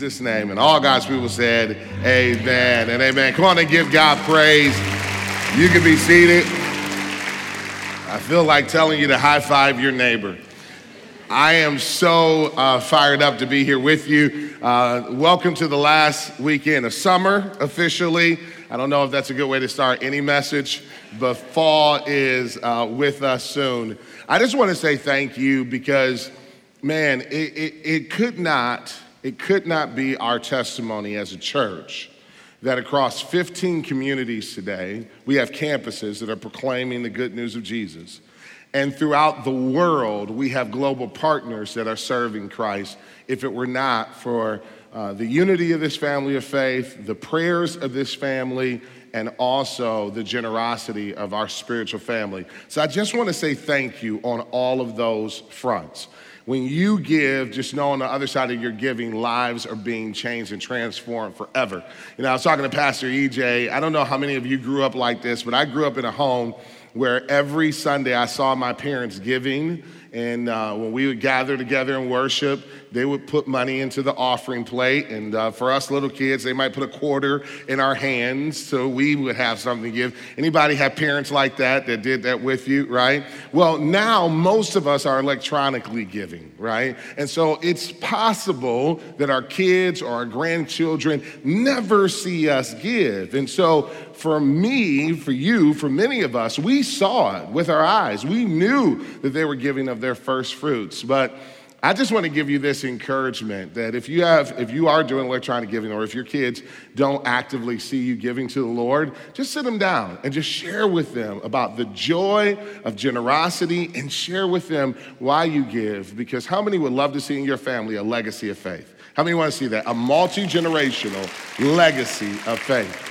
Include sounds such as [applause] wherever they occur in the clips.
Jesus' name. And all God's people said, Amen and amen. Come on and give God praise. You can be seated. I feel like telling you to high five your neighbor. I am so uh, fired up to be here with you. Uh, welcome to the last weekend of summer officially. I don't know if that's a good way to start any message, but fall is uh, with us soon. I just want to say thank you because, man, it, it, it could not it could not be our testimony as a church that across 15 communities today, we have campuses that are proclaiming the good news of Jesus. And throughout the world, we have global partners that are serving Christ. If it were not for uh, the unity of this family of faith, the prayers of this family, and also the generosity of our spiritual family. So I just want to say thank you on all of those fronts. When you give, just know on the other side of your giving, lives are being changed and transformed forever. You know, I was talking to Pastor EJ. I don't know how many of you grew up like this, but I grew up in a home where every Sunday I saw my parents giving. And uh, when we would gather together and worship, they would put money into the offering plate. And uh, for us little kids, they might put a quarter in our hands so we would have something to give. Anybody have parents like that that did that with you, right? Well, now most of us are electronically giving, right? And so it's possible that our kids or our grandchildren never see us give. And so for me, for you, for many of us, we saw it with our eyes. We knew that they were giving of their first fruits. But I just want to give you this encouragement that if you have, if you are doing electronic giving, or if your kids don't actively see you giving to the Lord, just sit them down and just share with them about the joy of generosity and share with them why you give. Because how many would love to see in your family a legacy of faith? How many want to see that? A multi generational legacy of faith.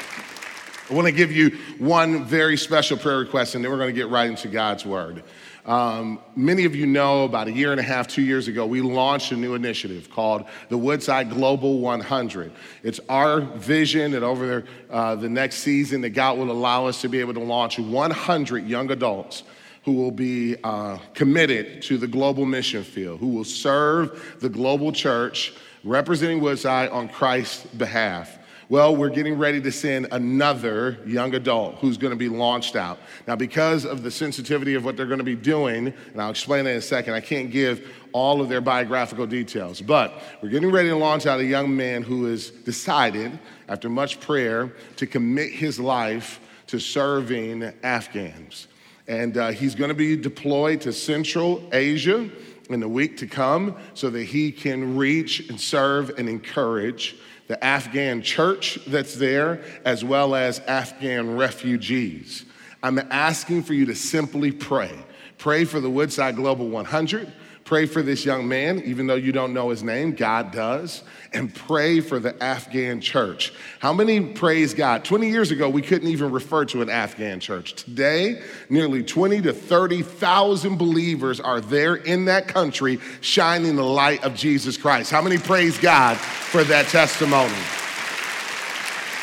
I want to give you one very special prayer request, and then we're going to get right into God's word. Um, many of you know about a year and a half, two years ago, we launched a new initiative called the Woodside Global 100. It's our vision that over uh, the next season, that God will allow us to be able to launch 100 young adults who will be uh, committed to the global mission field, who will serve the global church representing Woodside on Christ's behalf. Well, we're getting ready to send another young adult who's going to be launched out. Now, because of the sensitivity of what they're going to be doing, and I'll explain that in a second, I can't give all of their biographical details. But we're getting ready to launch out a young man who has decided, after much prayer, to commit his life to serving Afghans. And uh, he's going to be deployed to Central Asia in the week to come so that he can reach and serve and encourage the Afghan church that's there, as well as Afghan refugees. I'm asking for you to simply pray. Pray for the Woodside Global 100. Pray for this young man, even though you don't know his name, God does. And pray for the Afghan church. How many praise God? 20 years ago, we couldn't even refer to an Afghan church. Today, nearly 20 to 30,000 believers are there in that country shining the light of Jesus Christ. How many praise God for that testimony?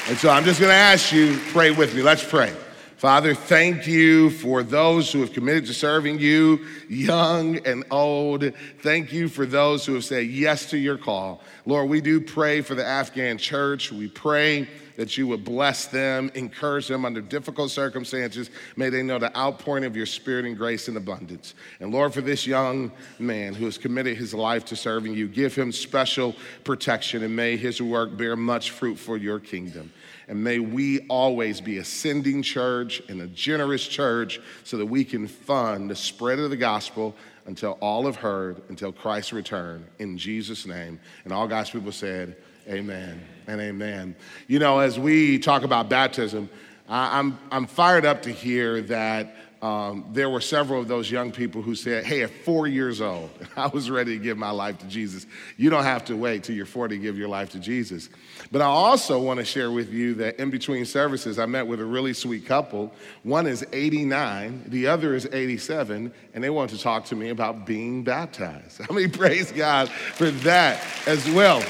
And so I'm just gonna ask you, pray with me. Let's pray. Father, thank you for those who have committed to serving you, young and old. Thank you for those who have said yes to your call. Lord, we do pray for the Afghan church. We pray that you would bless them, encourage them under difficult circumstances. May they know the outpouring of your spirit and grace in abundance. And Lord, for this young man who has committed his life to serving you, give him special protection and may his work bear much fruit for your kingdom. And may we always be a sending church and a generous church so that we can fund the spread of the gospel until all have heard, until Christ's return. In Jesus' name. And all God's people said, Amen and amen. You know, as we talk about baptism, I'm, I'm fired up to hear that um, there were several of those young people who said, Hey, at four years old, [laughs] I was ready to give my life to Jesus. You don't have to wait till you're 40 to give your life to Jesus. But I also want to share with you that in between services, I met with a really sweet couple. One is 89, the other is 87, and they want to talk to me about being baptized. [laughs] I mean, praise God for that as well.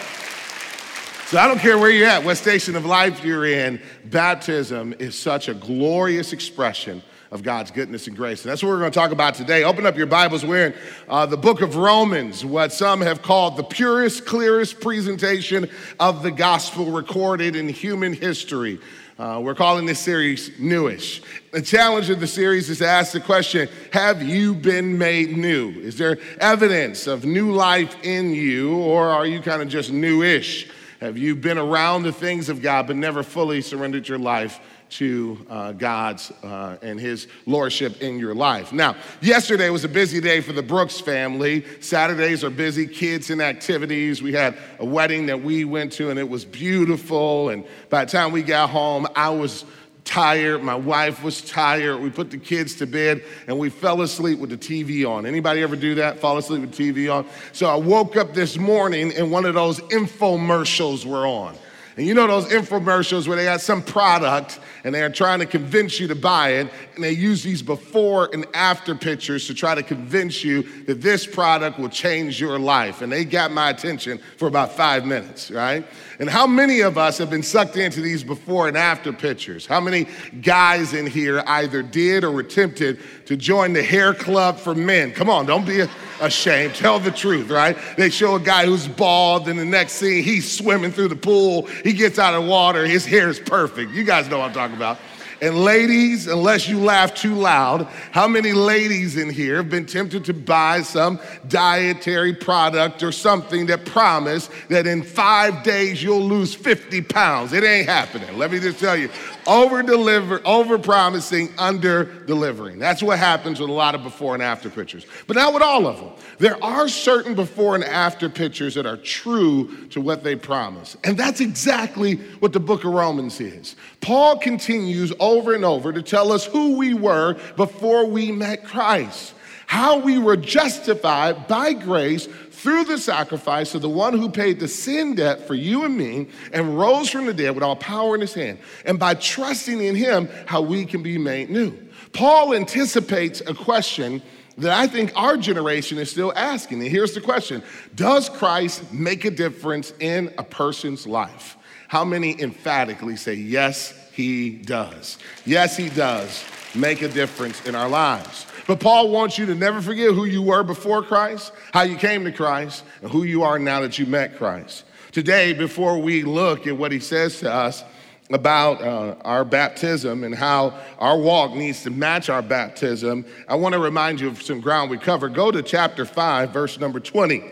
So I don't care where you're at, what station of life you're in, baptism is such a glorious expression of God's goodness and grace. And that's what we're going to talk about today. Open up your Bibles. We're in uh, the book of Romans, what some have called the purest, clearest presentation of the gospel recorded in human history. Uh, we're calling this series Newish. The challenge of the series is to ask the question Have you been made new? Is there evidence of new life in you, or are you kind of just newish? Have you been around the things of God but never fully surrendered your life to uh, God's uh, and His lordship in your life. Now, yesterday was a busy day for the Brooks family. Saturdays are busy, kids and activities. We had a wedding that we went to, and it was beautiful. And by the time we got home, I was tired. My wife was tired. We put the kids to bed and we fell asleep with the TV on. Anybody ever do that? Fall asleep with TV on? So I woke up this morning and one of those infomercials were on. And you know those infomercials where they got some product and they're trying to convince you to buy it, and they use these before and after pictures to try to convince you that this product will change your life. And they got my attention for about five minutes, right? And how many of us have been sucked into these before and after pictures? How many guys in here either did or were tempted to join the hair club for men? Come on, don't be ashamed. Tell the truth, right? They show a guy who's bald, and the next scene, he's swimming through the pool. He gets out of water, his hair is perfect. You guys know what I'm talking about. And ladies, unless you laugh too loud, how many ladies in here have been tempted to buy some dietary product or something that promised that in five days you'll lose 50 pounds? It ain't happening. Let me just tell you, over deliver, over promising, under delivering. That's what happens with a lot of before and after pictures. But not with all of them. There are certain before and after pictures that are true to what they promise. And that's exactly what the book of Romans is. Paul continues over and over to tell us who we were before we met Christ, how we were justified by grace through the sacrifice of the one who paid the sin debt for you and me and rose from the dead with all power in his hand, and by trusting in him, how we can be made new. Paul anticipates a question that I think our generation is still asking. And here's the question Does Christ make a difference in a person's life? How many emphatically say, Yes, he does? Yes, he does make a difference in our lives. But Paul wants you to never forget who you were before Christ, how you came to Christ, and who you are now that you met Christ. Today, before we look at what he says to us, about uh, our baptism and how our walk needs to match our baptism, I want to remind you of some ground we covered. Go to chapter 5, verse number 20.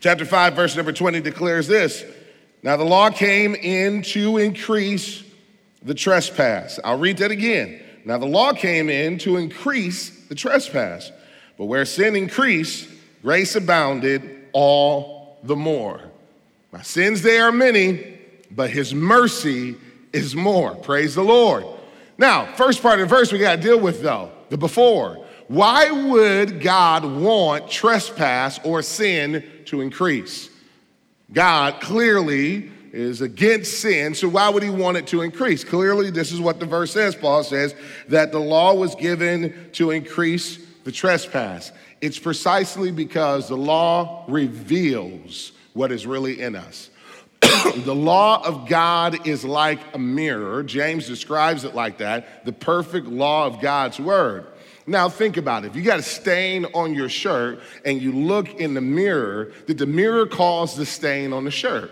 Chapter 5, verse number 20 declares this Now the law came in to increase the trespass. I'll read that again. Now the law came in to increase the trespass. But where sin increased, grace abounded all the more. My sins, they are many but his mercy is more. Praise the Lord. Now, first part of the verse we got to deal with though, the before. Why would God want trespass or sin to increase? God clearly is against sin, so why would he want it to increase? Clearly, this is what the verse says. Paul says that the law was given to increase the trespass. It's precisely because the law reveals what is really in us. [clears throat] the law of God is like a mirror. James describes it like that the perfect law of God's word. Now, think about it. If you got a stain on your shirt and you look in the mirror, did the mirror cause the stain on the shirt?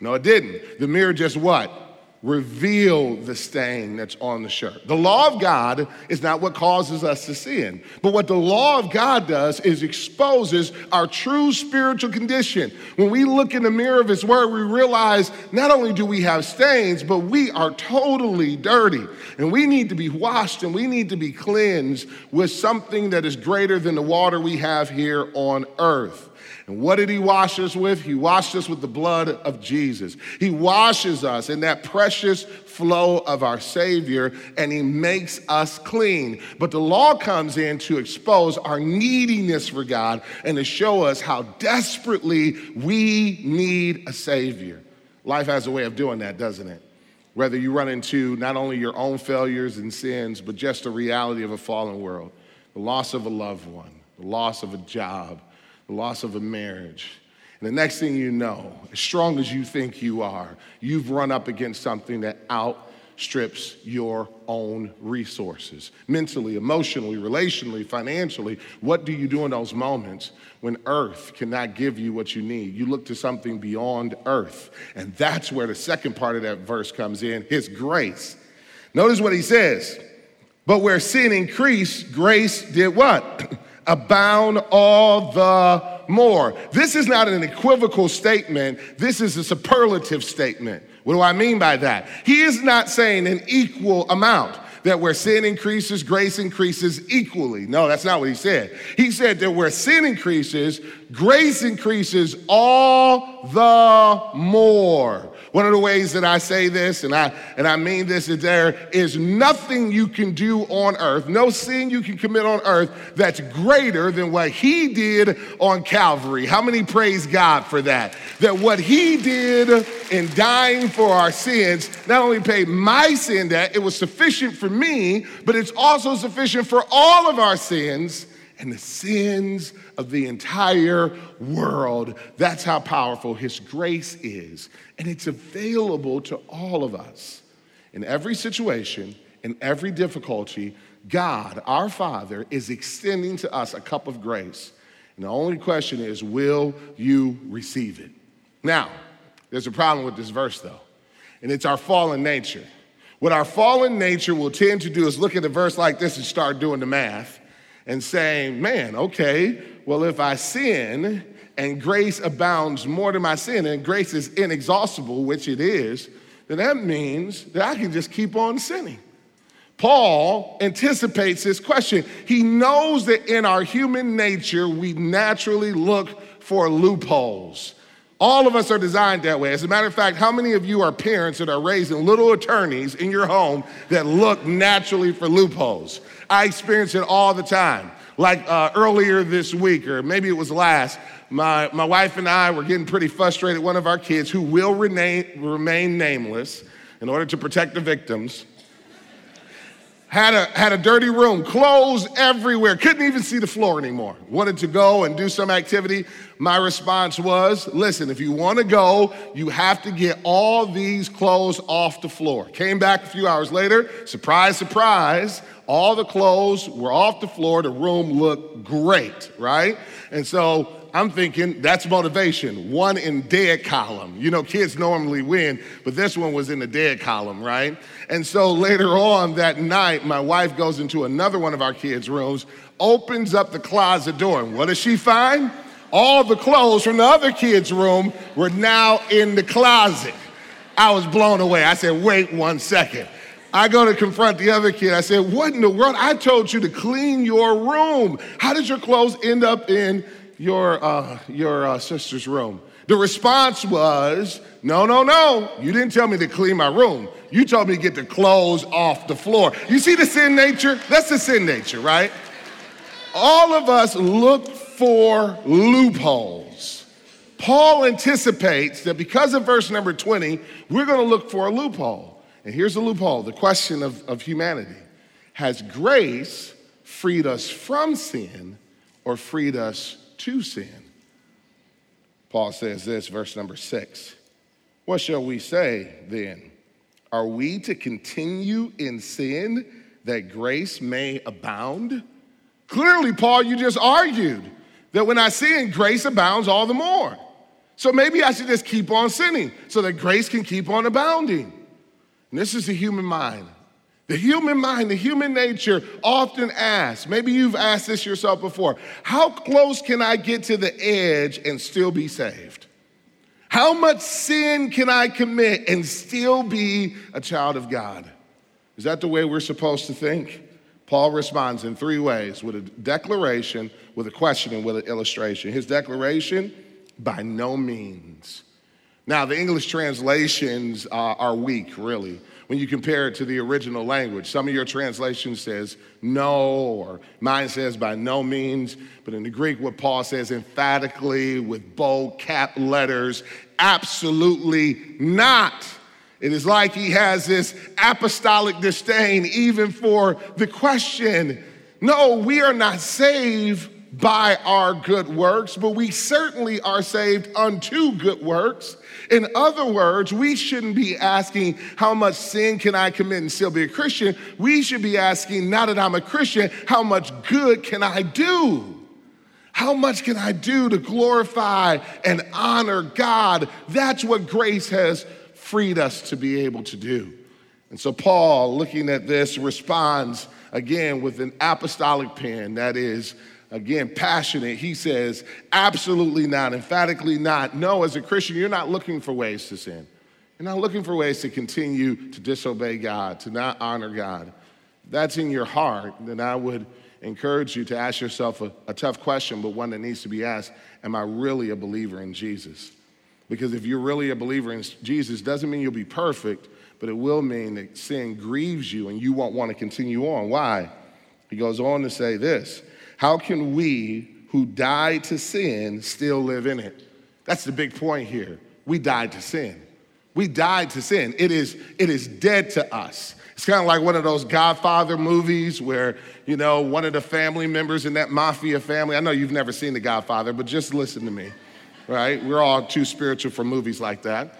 No, it didn't. The mirror just what? reveal the stain that's on the shirt. The law of God is not what causes us to sin, but what the law of God does is exposes our true spiritual condition. When we look in the mirror of His Word, we realize not only do we have stains, but we are totally dirty. And we need to be washed and we need to be cleansed with something that is greater than the water we have here on earth. And what did he wash us with? He washed us with the blood of Jesus. He washes us in that precious flow of our Savior, and he makes us clean. But the law comes in to expose our neediness for God and to show us how desperately we need a Savior. Life has a way of doing that, doesn't it? Whether you run into not only your own failures and sins, but just the reality of a fallen world, the loss of a loved one, the loss of a job, the loss of a marriage. And the next thing you know, as strong as you think you are, you've run up against something that outstrips your own resources mentally, emotionally, relationally, financially. What do you do in those moments when earth cannot give you what you need? You look to something beyond earth. And that's where the second part of that verse comes in His grace. Notice what he says. But where sin increased, grace did what? [clears throat] Abound all the more. This is not an equivocal statement, this is a superlative statement. What do I mean by that? He is not saying an equal amount that where sin increases, grace increases equally. No, that's not what he said. He said that where sin increases, grace increases all the more. One of the ways that I say this, and I and I mean this, is there is nothing you can do on earth, no sin you can commit on earth that's greater than what he did on Calvary. How many praise God for that? That what he did in dying for our sins not only paid my sin debt, it was sufficient for me, but it's also sufficient for all of our sins and the sins of the entire world. That's how powerful His grace is. And it's available to all of us. In every situation, in every difficulty, God, our Father, is extending to us a cup of grace. And the only question is, will you receive it? Now, there's a problem with this verse, though, and it's our fallen nature. What our fallen nature will tend to do is look at a verse like this and start doing the math and saying, man, okay, well, if I sin and grace abounds more than my sin, and grace is inexhaustible, which it is, then that means that I can just keep on sinning. Paul anticipates this question. He knows that in our human nature, we naturally look for loopholes. All of us are designed that way. As a matter of fact, how many of you are parents that are raising little attorneys in your home that look naturally for loopholes? I experience it all the time. Like uh, earlier this week, or maybe it was last, my, my wife and I were getting pretty frustrated. One of our kids, who will remain, remain nameless in order to protect the victims, had a, had a dirty room, clothes everywhere, couldn't even see the floor anymore. Wanted to go and do some activity. My response was listen, if you want to go, you have to get all these clothes off the floor. Came back a few hours later, surprise, surprise, all the clothes were off the floor. The room looked great, right? And so I'm thinking that's motivation. One in dead column. You know, kids normally win, but this one was in the dead column, right? And so later on that night, my wife goes into another one of our kids' rooms, opens up the closet door, and what does she find? All the clothes from the other kid's room were now in the closet. I was blown away. I said, wait one second. I go to confront the other kid. I said, What in the world? I told you to clean your room. How did your clothes end up in your, uh, your uh, sister's room? The response was, No, no, no. You didn't tell me to clean my room. You told me to get the clothes off the floor. You see the sin nature? That's the sin nature, right? All of us look for loopholes. Paul anticipates that because of verse number 20, we're going to look for a loophole. And here's the loophole the question of, of humanity Has grace freed us from sin or freed us to sin. Paul says this, verse number six. What shall we say then? Are we to continue in sin that grace may abound? Clearly, Paul, you just argued that when I sin, grace abounds all the more. So maybe I should just keep on sinning so that grace can keep on abounding. And this is the human mind. The human mind, the human nature often asks, maybe you've asked this yourself before, how close can I get to the edge and still be saved? How much sin can I commit and still be a child of God? Is that the way we're supposed to think? Paul responds in three ways with a declaration, with a question, and with an illustration. His declaration, by no means. Now, the English translations uh, are weak, really, when you compare it to the original language. Some of your translations says no, or mine says by no means. But in the Greek, what Paul says emphatically with bold cap letters, absolutely not. It is like he has this apostolic disdain even for the question. No, we are not saved by our good works, but we certainly are saved unto good works. In other words, we shouldn't be asking, How much sin can I commit and still be a Christian? We should be asking, Now that I'm a Christian, how much good can I do? How much can I do to glorify and honor God? That's what grace has freed us to be able to do. And so, Paul, looking at this, responds again with an apostolic pen that is again, passionate, he says, absolutely not, emphatically not. No, as a Christian, you're not looking for ways to sin. You're not looking for ways to continue to disobey God, to not honor God. If that's in your heart, then I would encourage you to ask yourself a, a tough question, but one that needs to be asked Am I really a believer in Jesus? Because if you're really a believer in Jesus, doesn't mean you'll be perfect, but it will mean that sin grieves you and you won't want to continue on. Why? He goes on to say this how can we who died to sin still live in it? That's the big point here. We died to sin. We died to sin. It is, it is dead to us. It's kind of like one of those Godfather movies where, you know, one of the family members in that mafia family, I know you've never seen The Godfather, but just listen to me, right? We're all too spiritual for movies like that.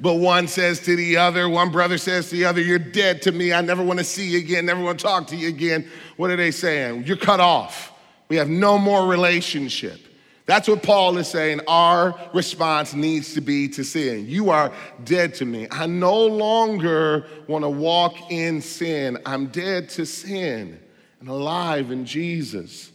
But one says to the other, one brother says to the other, You're dead to me. I never want to see you again, never want to talk to you again. What are they saying? You're cut off. We have no more relationship. That's what Paul is saying. Our response needs to be to sin. You are dead to me. I no longer want to walk in sin. I'm dead to sin and alive in Jesus.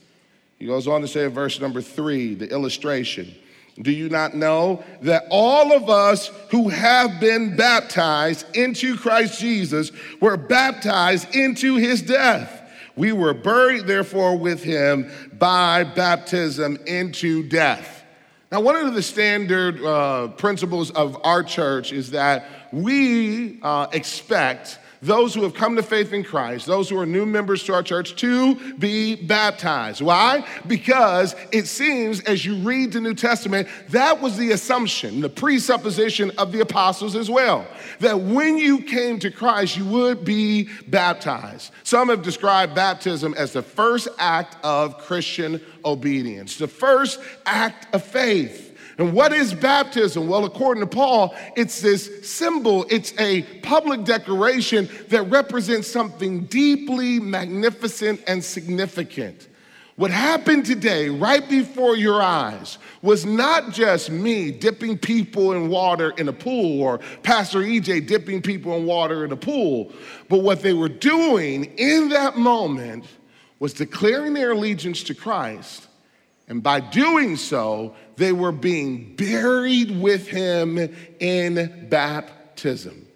He goes on to say in verse number three, the illustration. Do you not know that all of us who have been baptized into Christ Jesus were baptized into his death? We were buried, therefore, with him by baptism into death. Now, one of the standard uh, principles of our church is that we uh, expect those who have come to faith in Christ, those who are new members to our church, to be baptized. Why? Because it seems as you read the New Testament, that was the assumption, the presupposition of the apostles as well, that when you came to Christ, you would be baptized. Some have described baptism as the first act of Christian obedience, the first act of faith. And what is baptism? Well, according to Paul, it's this symbol, it's a public declaration that represents something deeply magnificent and significant. What happened today, right before your eyes, was not just me dipping people in water in a pool or Pastor EJ dipping people in water in a pool, but what they were doing in that moment was declaring their allegiance to Christ. And by doing so, they were being buried with him in baptism.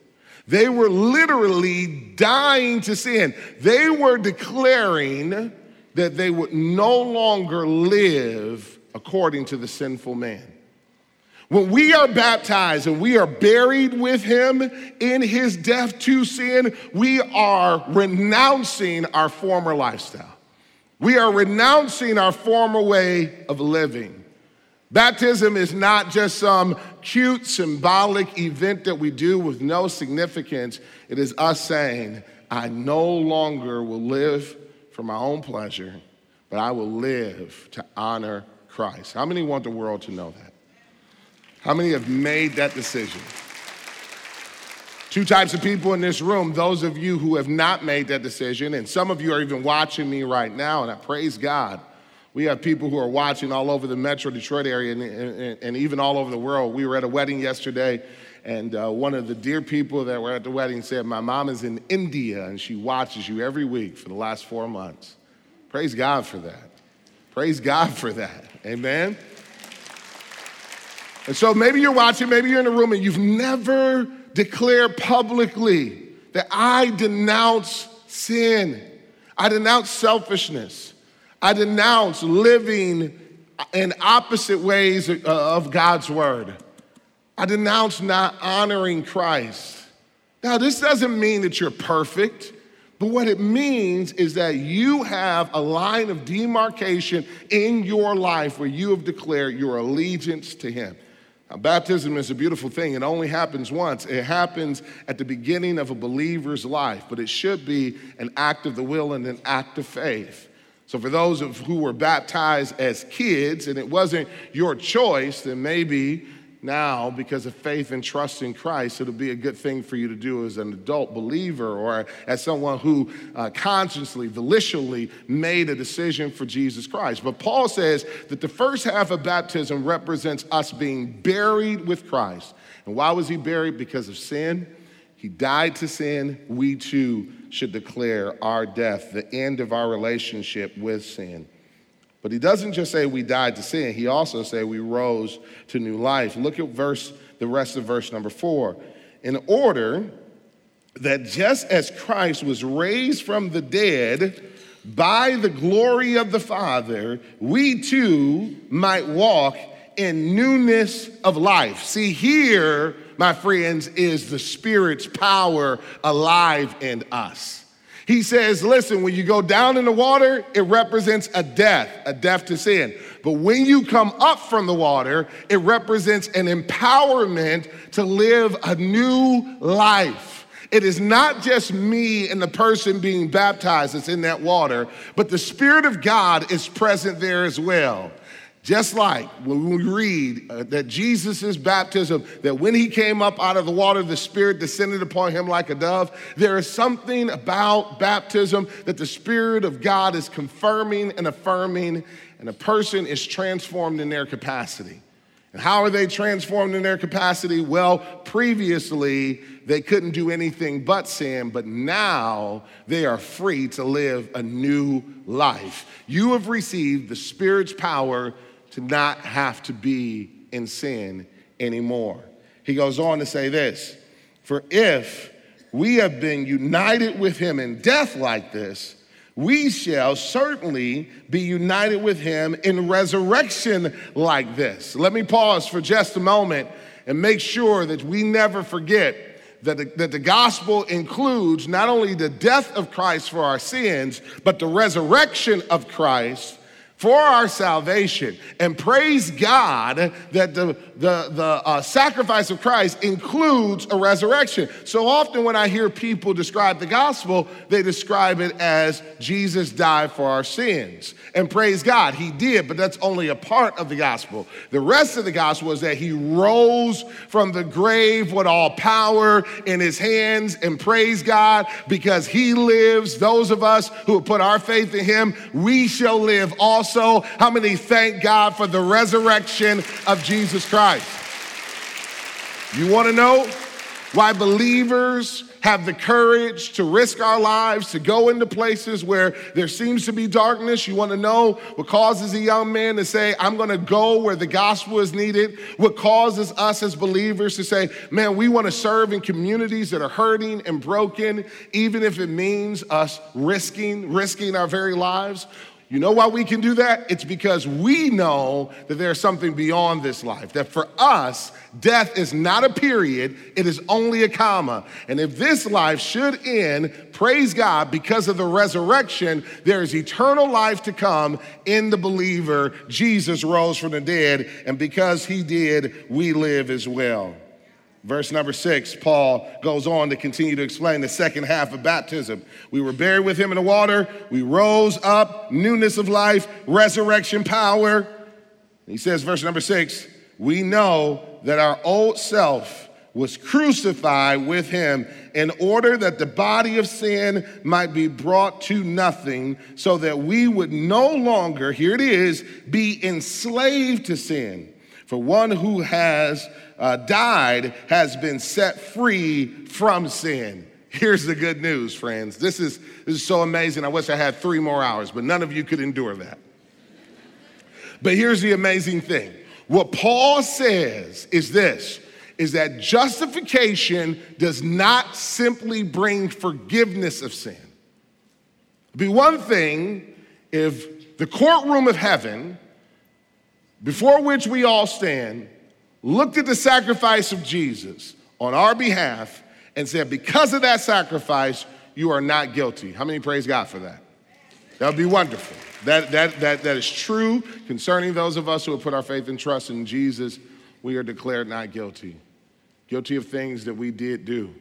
They were literally dying to sin. They were declaring that they would no longer live according to the sinful man. When we are baptized and we are buried with him in his death to sin, we are renouncing our former lifestyle. We are renouncing our former way of living. Baptism is not just some cute symbolic event that we do with no significance. It is us saying, I no longer will live for my own pleasure, but I will live to honor Christ. How many want the world to know that? How many have made that decision? Two types of people in this room those of you who have not made that decision, and some of you are even watching me right now, and I praise God we have people who are watching all over the metro Detroit area and, and, and even all over the world. We were at a wedding yesterday, and uh, one of the dear people that were at the wedding said, My mom is in India, and she watches you every week for the last four months. Praise God for that. Praise God for that. Amen. And so maybe you're watching, maybe you're in a room, and you've never declared publicly that I denounce sin. I denounce selfishness. I denounce living in opposite ways uh, of God's word. I denounce not honoring Christ. Now, this doesn't mean that you're perfect, but what it means is that you have a line of demarcation in your life where you have declared your allegiance to Him. Now, baptism is a beautiful thing. It only happens once. It happens at the beginning of a believer's life, but it should be an act of the will and an act of faith. So, for those of who were baptized as kids and it wasn't your choice, then maybe now, because of faith and trust in Christ, it'll be a good thing for you to do as an adult believer or as someone who uh, consciously, volitionally made a decision for Jesus Christ. But Paul says that the first half of baptism represents us being buried with Christ. And why was he buried? Because of sin. He died to sin. We too should declare our death, the end of our relationship with sin. But he doesn't just say we died to sin, he also say we rose to new life. Look at verse the rest of verse number 4. In order that just as Christ was raised from the dead by the glory of the Father, we too might walk in newness of life. See, here, my friends, is the Spirit's power alive in us. He says, listen, when you go down in the water, it represents a death, a death to sin. But when you come up from the water, it represents an empowerment to live a new life. It is not just me and the person being baptized that's in that water, but the Spirit of God is present there as well. Just like when we read uh, that Jesus' baptism, that when he came up out of the water, the Spirit descended upon him like a dove. There is something about baptism that the Spirit of God is confirming and affirming, and a person is transformed in their capacity. And how are they transformed in their capacity? Well, previously they couldn't do anything but sin, but now they are free to live a new life. You have received the Spirit's power to not have to be in sin anymore. He goes on to say this For if we have been united with him in death like this, we shall certainly be united with him in resurrection like this. Let me pause for just a moment and make sure that we never forget that the, that the gospel includes not only the death of Christ for our sins, but the resurrection of Christ for our salvation. And praise God that the, the, the uh, sacrifice of Christ includes a resurrection. So often when I hear people describe the gospel, they describe it as Jesus died for our sins. And praise God, he did, but that's only a part of the gospel. The rest of the gospel is that he rose from the grave with all power in his hands. And praise God, because he lives, those of us who have put our faith in him, we shall live also also, how many thank God for the resurrection of Jesus Christ? You want to know why believers have the courage to risk our lives, to go into places where there seems to be darkness. You want to know what causes a young man to say, I'm going to go where the gospel is needed? What causes us as believers to say, man, we want to serve in communities that are hurting and broken, even if it means us risking, risking our very lives? You know why we can do that? It's because we know that there's something beyond this life. That for us, death is not a period, it is only a comma. And if this life should end, praise God, because of the resurrection, there is eternal life to come in the believer. Jesus rose from the dead, and because he did, we live as well. Verse number six, Paul goes on to continue to explain the second half of baptism. We were buried with him in the water, we rose up, newness of life, resurrection power. He says, verse number six, we know that our old self was crucified with him in order that the body of sin might be brought to nothing, so that we would no longer, here it is, be enslaved to sin. For one who has uh, died has been set free from sin. Here's the good news, friends. This is, this is so amazing. I wish I had three more hours, but none of you could endure that. But here's the amazing thing. What Paul says is this is that justification does not simply bring forgiveness of sin. It'd be one thing if the courtroom of heaven, before which we all stand, looked at the sacrifice of Jesus on our behalf and said, Because of that sacrifice, you are not guilty. How many praise God for that? That would be wonderful. That, that, that, that is true concerning those of us who have put our faith and trust in Jesus. We are declared not guilty. Guilty of things that we did do,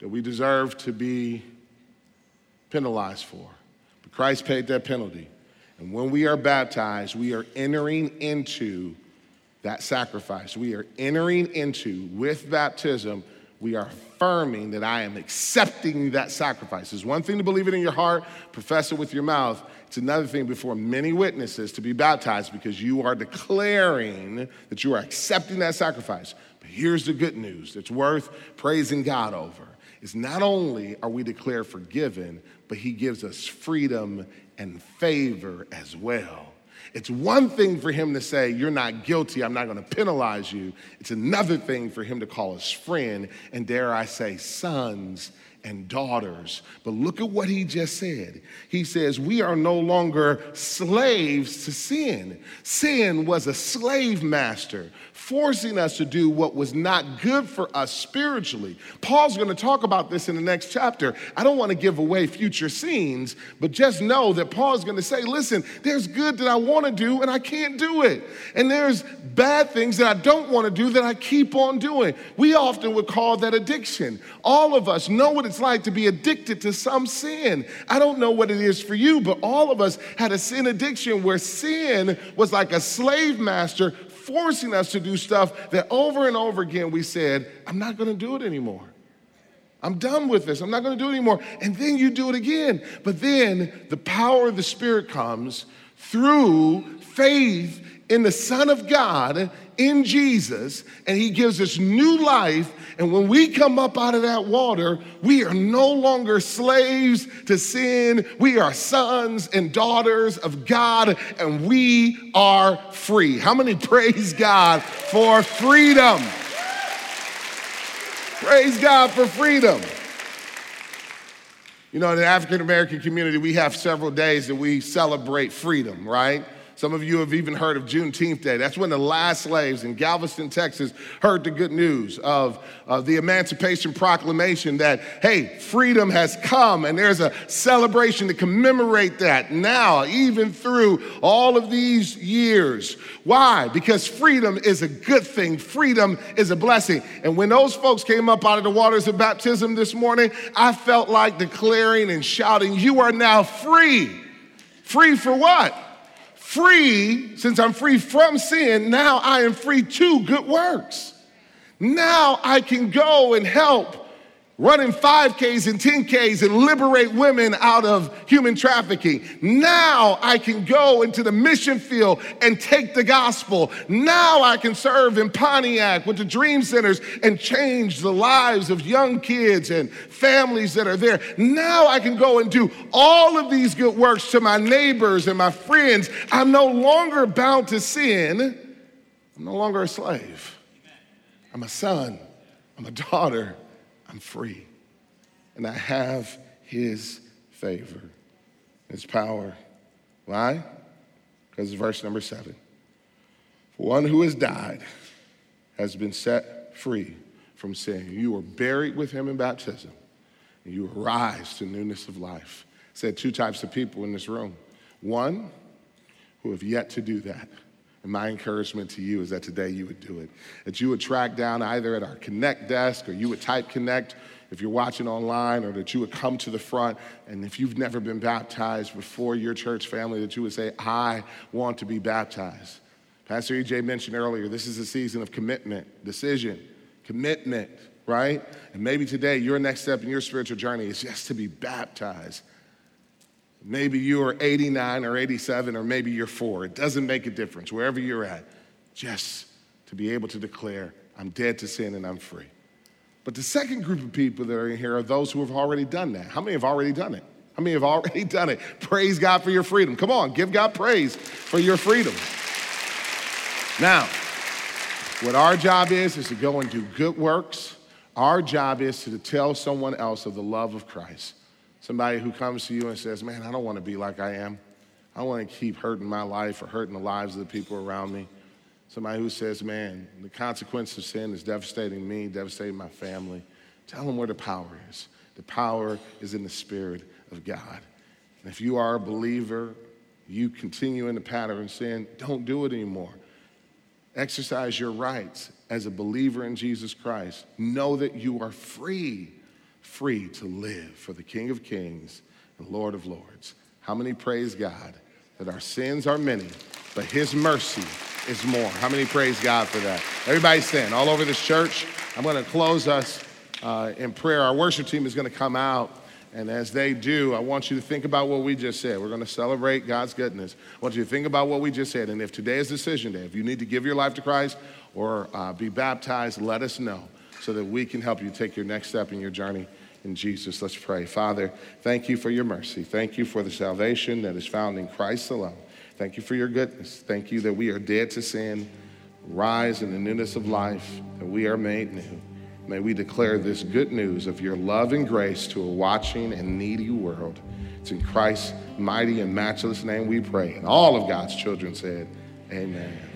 that we deserve to be penalized for. But Christ paid that penalty. And when we are baptized, we are entering into that sacrifice. We are entering into, with baptism, we are affirming that I am accepting that sacrifice. It's one thing to believe it in your heart, profess it with your mouth. It's another thing before many witnesses to be baptized because you are declaring that you are accepting that sacrifice. But here's the good news that's worth praising God over. Is not only are we declared forgiven, but he gives us freedom and favor as well. It's one thing for him to say, You're not guilty, I'm not to penalize you. It's another thing for him to call us friend, and dare I say, sons and daughters. But look at what he just said. He says, We are no longer slaves to sin. Sin was a slave master forcing us to do what was not good for us spiritually. Paul's going to talk about this in the next chapter. I don't want to give away future scenes, but just know that Paul's going to say, listen, there's good that I want to do and I can't do it. And there's bad things that I don't want to do that I keep on doing. We often would call that addiction. All of us know what it's like to be addicted to some sin. I don't know what it is for you, but all of us had a sin addiction where sin was like a slave master forcing us to do stuff that over and over again we said, I'm not gonna do it anymore. I'm done with this. I'm not gonna do it anymore. And then you do it again. But then the power of the Spirit comes through faith in the Son of God, in Jesus, and He gives us new life. And when we come up out of that water, we are no longer slaves to sin. We are sons and daughters of God, and we are free. How many [laughs] praise God for freedom? Praise God for freedom. You know, in the African American community, we have several days that we celebrate freedom, right? Some of you have even heard of Juneteenth Day. That's when the last slaves in Galveston, Texas, heard the good news of, of the Emancipation Proclamation that, hey, freedom has come, and there's a celebration to commemorate that now, even through all of these years. Why? Because freedom is a good thing, freedom is a blessing. And when those folks came up out of the waters of baptism this morning, I felt like declaring and shouting, You are now free. Free for what? Free, since I'm free from sin, now I am free to good works. Now I can go and help running 5Ks and 10Ks and liberate women out of human trafficking. Now I can go into the mission field and take the gospel. Now I can serve in Pontiac with the Dream Centers and change the lives of young kids and families that are there. Now I can go and do all of these good works to my neighbors and my friends. I'm no longer bound to sin. I'm no longer a slave. I'm a son. I'm a daughter I'm free. And I have his favor, his power. Why? Because verse number seven. For one who has died has been set free from sin. You were buried with him in baptism, and you arise to newness of life. Said two types of people in this room. One who have yet to do that. And my encouragement to you is that today you would do it. That you would track down either at our Connect desk or you would type Connect if you're watching online, or that you would come to the front. And if you've never been baptized before your church family, that you would say, I want to be baptized. Pastor EJ mentioned earlier, this is a season of commitment, decision, commitment, right? And maybe today your next step in your spiritual journey is just to be baptized. Maybe you are 89 or 87, or maybe you're four. It doesn't make a difference, wherever you're at, just to be able to declare, I'm dead to sin and I'm free. But the second group of people that are in here are those who have already done that. How many have already done it? How many have already [laughs] done it? Praise God for your freedom. Come on, give God praise for your freedom. Now, what our job is, is to go and do good works. Our job is to tell someone else of the love of Christ. Somebody who comes to you and says, Man, I don't want to be like I am. I want to keep hurting my life or hurting the lives of the people around me. Somebody who says, Man, the consequence of sin is devastating me, devastating my family. Tell them where the power is. The power is in the Spirit of God. And if you are a believer, you continue in the pattern of sin, don't do it anymore. Exercise your rights as a believer in Jesus Christ. Know that you are free, free to live for the King of Kings and Lord of Lords. How many praise God that our sins are many, but His mercy is more? How many praise God for that? Everybody stand all over this church. I'm going to close us uh, in prayer. Our worship team is going to come out. And as they do, I want you to think about what we just said. We're going to celebrate God's goodness. I want you to think about what we just said. And if today is decision day, if you need to give your life to Christ or uh, be baptized, let us know so that we can help you take your next step in your journey in Jesus. Let's pray. Father, thank you for your mercy. Thank you for the salvation that is found in Christ alone. Thank you for your goodness. Thank you that we are dead to sin, rise in the newness of life, that we are made new. May we declare this good news of your love and grace to a watching and needy world. It's in Christ's mighty and matchless name we pray. And all of God's children said, Amen. Amen.